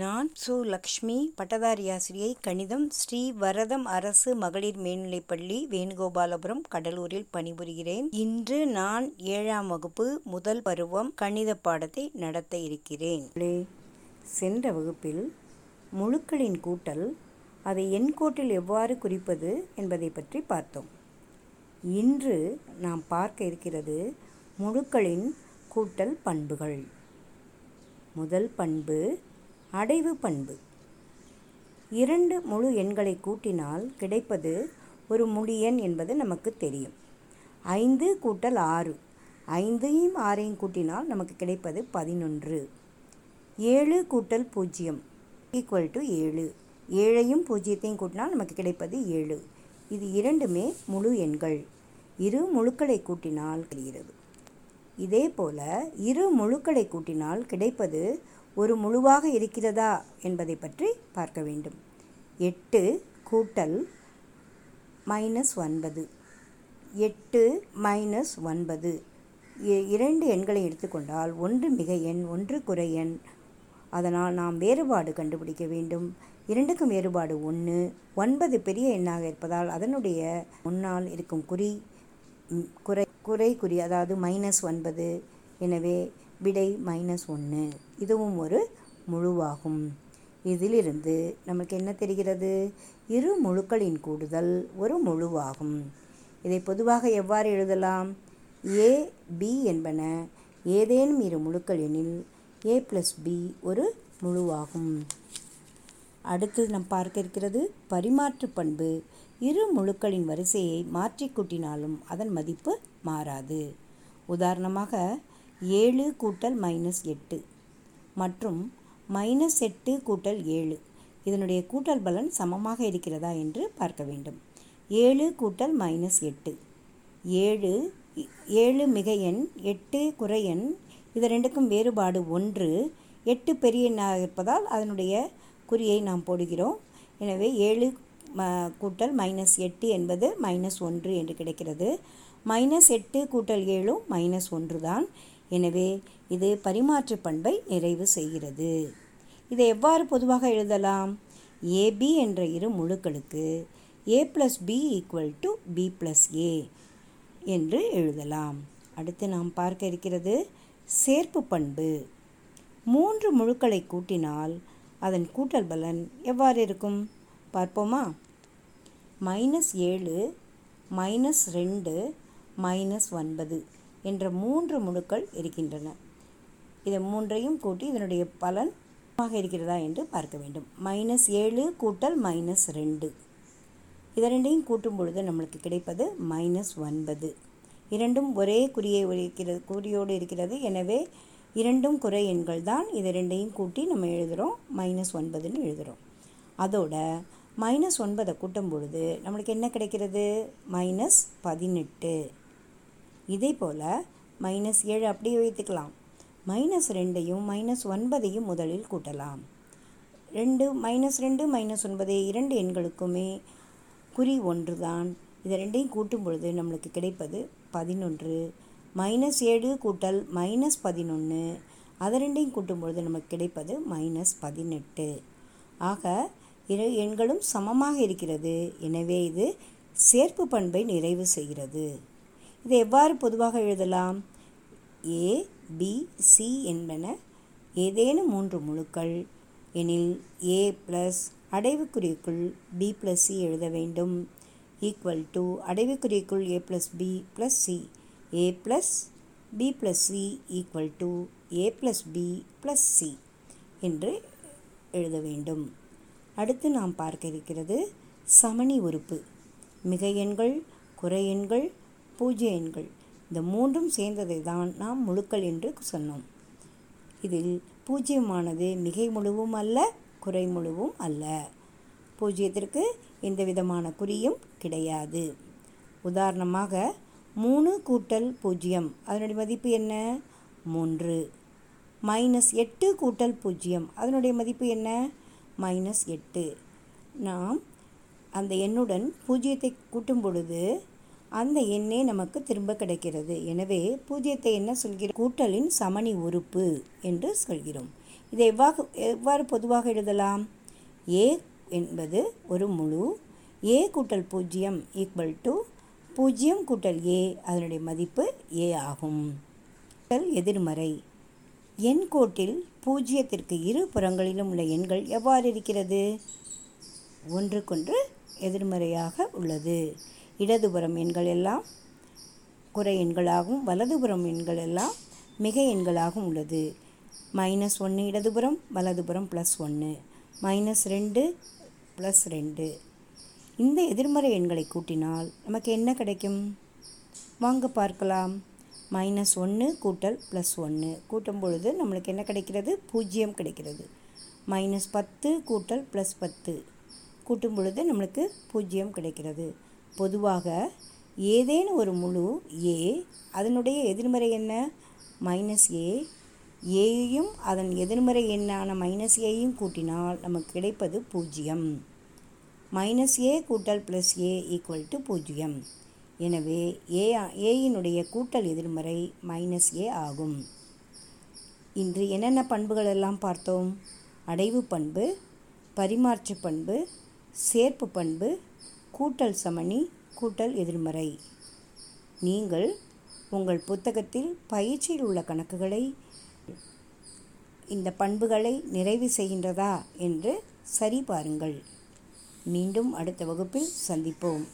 நான் சு லக்ஷ்மி பட்டதாரி ஆசிரியை கணிதம் ஸ்ரீ வரதம் அரசு மகளிர் மேல்நிலைப்பள்ளி வேணுகோபாலபுரம் கடலூரில் பணிபுரிகிறேன். இன்று நான் ஏழாம் வகுப்பு முதல் பருவம் கணித பாடத்தை நடத்த இருக்கிறேன். சென்ற வகுப்பில் முழுக்களின் கூட்டல் அதை எண்கோட்டில் எவ்வாறு குறிப்பது என்பதை பற்றி பார்த்தோம். இன்று நாம் பார்க்க இருக்கிறது முழுக்களின் கூட்டல் பண்புகள். முதல் பண்பு அடைவு பண்பு. இரண்டு முழு எண்களை கூட்டினால் கிடைப்பது ஒரு முழு எண் என்பது நமக்கு தெரியும். ஐந்து கூட்டல் ஆறு. ஐந்தையும் ஆறையும் கூட்டினால் நமக்கு கிடைப்பது பதினொன்று. ஏழு கூட்டல் பூஜ்ஜியம் ஈக்குவல் டு ஏழு. ஏழையும் பூஜ்ஜியத்தையும் கூட்டினால் நமக்கு கிடைப்பது ஏழு. இது இரண்டுமே முழு எண்கள். இரு முழுக்களை கூட்டினால் கிடைக்கிறது. இதே போல இரு முழுக்களை கூட்டினால் கிடைப்பது ஒரு முழுவாக இருக்கிறதா என்பதை பற்றி பார்க்க வேண்டும். எட்டு கூட்டல் மைனஸ் ஒன்பது. எட்டு மைனஸ் ஒன்பது. இரண்டு எண்களை எடுத்துக்கொண்டால் ஒன்று மிக எண் ஒன்று குறை எண். அதனால் நாம் வேறுபாடு கண்டுபிடிக்க வேண்டும். இரண்டுக்கும் வேறுபாடு ஒன்று. ஒன்பது பெரிய எண்ணாக இருப்பதால் அதனுடைய முன்னால் இருக்கும் குறி குறை குறை குறி அதாவது மைனஸ் ஒன்பது. எனவே விடை மைனஸ் ஒன்று இதுவும் ஒரு முழுவாகும். இதிலிருந்து நமக்கு என்ன தெரிகிறது? இரு முழுக்களின் கூடுதல் ஒரு முழுவாகும். இதை பொதுவாக எவ்வாறு எழுதலாம்? ஏ பி என்பன ஏதேனும் இரு முழுக்கள் எனில் ஏ ப்ளஸ் பி ஒரு முழுவாகும். அடுத்து நாம் பார்க்க இருக்கிறது பரிமாற்று பண்பு. இரு முழுக்களின் வரிசையை மாற்றி கூட்டினாலும் அதன் மதிப்பு மாறாது. உதாரணமாக ஏழு கூட்டல் மைனஸ் எட்டு மற்றும் மைனஸ் எட்டு கூட்டல் ஏழு. இதனுடைய கூட்டல் பலன் சமமாக இருக்கிறதா என்று பார்க்க வேண்டும். ஏழு கூட்டல் மைனஸ் எட்டு. ஏழு ஏழு மிக எண் எட்டு குறை எண். இது ரெண்டுக்கும் வேறுபாடு ஒன்று. எட்டு பெரிய எண்ணாக இருப்பதால் அதனுடைய குறியை நாம் போடுகிறோம். எனவே ஏழு கூட்டல் மைனஸ் எட்டு என்பது மைனஸ் ஒன்று என்று கிடைக்கிறது. மைனஸ் எட்டு கூட்டல் ஏழும் மைனஸ் ஒன்று தான். எனவே இது பரிமாற்று பண்பை நிறைவு செய்கிறது. இதை எவ்வாறு பொதுவாக எழுதலாம்? ஏபி என்ற இரு முழுக்களுக்கு A plus B equal to B plus A என்று எழுதலாம். அடுத்து நாம் பார்க்க இருக்கிறது சேர்ப்பு பண்பு. மூன்று முழுக்களை கூட்டினால் அதன் கூட்டல் பலன் எவ்வாறு இருக்கும்? பார்ப்போமா? மைனஸ் ஏழு மைனஸ் ரெண்டு மைனஸ் ஒன்பது. என்ற மூன்று முழுக்கள் இருக்கின்றன. இதை மூன்றையும் கூட்டி இதனுடைய பலன் இருக்கிறதா என்று பார்க்க வேண்டும். மைனஸ் ஏழு கூட்டல் மைனஸ் ரெண்டு. இதை ரெண்டையும் கூட்டும் பொழுது நம்மளுக்கு கிடைப்பது மைனஸ் ஒன்பது. இரண்டும் ஒரே குறியை இருக்கிறது குறியோடு இருக்கிறது. எனவே இரண்டும் குறை எண்கள் தான் இதை ரெண்டையும் கூட்டி நம்ம எழுதுகிறோம் மைனஸ் ஒன்பதுன்னு எழுதுகிறோம் அதோட மைனஸ் ஒன்பதை கூட்டும் பொழுது நம்மளுக்கு என்ன கிடைக்கிறது? மைனஸ் பதினெட்டு. இதே போல் மைனஸ் ஏழு அப்படியே வைத்துக்கலாம் மைனஸ் ரெண்டையும் மைனஸ் ஒன்பதையும் முதலில் கூட்டலாம். ரெண்டு மைனஸ் ரெண்டு மைனஸ் ஒன்பது இரண்டு எண்களுக்குமே குறி ஒன்று தான் இதை ரெண்டையும் கூட்டும் பொழுது நம்மளுக்கு கிடைப்பது பதினொன்று. மைனஸ் ஏழு கூட்டல் மைனஸ் பதினொன்று அதை ரெண்டையும் கூட்டும் பொழுது நமக்கு கிடைப்பது மைனஸ் பதினெட்டு. ஆக இரு எண்களும் சமமாக இருக்கிறது. எனவே இது சேர்ப்பு பண்பை நிறைவு செய்கிறது. இதை எவ்வாறு பொதுவாக எழுதலாம்? ஏ பி சி என்பன ஏதேனும் மூன்று முழுக்கள். எனில் ஏ ப்ளஸ் அடைவுக்குறிக்குள் பி ப்ளஸ் சி எழுத வேண்டும். Equal to அடைவுக்குறிக்குள் A plus B plus C A plus B plus C equal to A plus B plus C என்று எழுத வேண்டும். அடுத்து நாம் பார்க்க இருக்கிறது சமணி உறுப்பு. மிக எண்கள் குறை எண்கள் பூஜ்ய எண்கள் இந்த மூன்றும் சேர்ந்ததை தான் நாம் முழுக்கள் என்று சொன்னோம். இதில் பூஜ்யமானது மிகை முழுவும் அல்ல குறை முழுவும் அல்ல. பூஜ்ஜியத்திற்கு எந்த விதமான குறியும் கிடையாது. உதாரணமாக மூணு கூட்டல் பூஜ்ஜியம் அதனுடைய மதிப்பு என்ன? மூன்று. மைனஸ் எட்டு கூட்டல் பூஜ்ஜியம் அதனுடைய மதிப்பு என்ன? மைனஸ் எட்டு. நாம் அந்த எண்ணுடன் பூஜ்ஜியத்தை கூட்டும் பொழுது அந்த எண்ணே நமக்கு திரும்ப கிடைக்கிறது. எனவே பூஜ்ஜியத்தை என்ன சொல்கிறோம்? கூட்டலின் சமணி உறுப்பு என்று சொல்கிறோம். இதை எவ்வாறு எவ்வாறு பொதுவாக எழுதலாம்? ஏ என்பது ஒரு முழு ஏ கூட்டல் பூஜ்ஜியம் ஈக்குவல் டு பூஜ்ஜியம் கூட்டல் ஏ அதனுடைய மதிப்பு ஏ ஆகும். எதிர்மறை. எண் கோட்டில் பூஜ்ஜியத்திற்கு இரு புறங்களிலும் உள்ள எண்கள் எவ்வாறு இருக்கிறது? ஒன்றுக்கொன்று எதிர்மறையாக உள்ளது. இடதுபுறம் எண்கள் எல்லாம் குறை எண்களாகவும் வலதுபுறம் எண்கள் எல்லாம் மிக எண்களாகவும் உள்ளது. மைனஸ் ஒன்று இடதுபுறம் வலதுபுறம் ப்ளஸ் ஒன்று மைனஸ் ரெண்டு ப்ளஸ் ரெண்டு. இந்த எதிர்மறை எண்களை கூட்டினால் நமக்கு என்ன கிடைக்கும்? வாங்க பார்க்கலாம். மைனஸ் ஒன்று கூட்டல் ப்ளஸ் ஒன்று கூட்டும் பொழுது நம்மளுக்கு என்ன கிடைக்கிறது? பூஜ்ஜியம் கிடைக்கிறது. மைனஸ் பத்து கூட்டல் ப்ளஸ் பத்து. கூட்டும் பொழுது நம்மளுக்கு பூஜ்ஜியம் கிடைக்கிறது. பொதுவாக ஏதேனும் ஒரு முழு ஏ அதனுடைய எதிர்மறை என்ன? மைனஸ் ஏ ஏயையும் அதன் எதிர்மறை எண்ணான மைனஸ் ஏயும் கூட்டினால் நமக்கு கிடைப்பது பூஜ்ஜியம். மைனஸ் ஏ கூட்டல் ப்ளஸ் ஏ ஈக்குவல் டு பூஜ்ஜியம். எனவே ஏ ஏயினுடைய கூட்டல் எதிர்மறை மைனஸ் ஏ ஆகும். இன்று என்னென்ன பண்புகள் எல்லாம் பார்த்தோம்? அடைவு பண்பு பரிமாற்று பண்பு சேர்ப்பு பண்பு கூட்டல் சமணி கூட்டல் எதிர்மறை. நீங்கள் உங்கள் புத்தகத்தில் பயிற்சியில் உள்ள கணக்குகளை இந்த பண்புகளை நிறைவு செய்கின்றதா என்று சரி பாருங்கள் மீண்டும் அடுத்த வகுப்பில் சந்திப்போம்.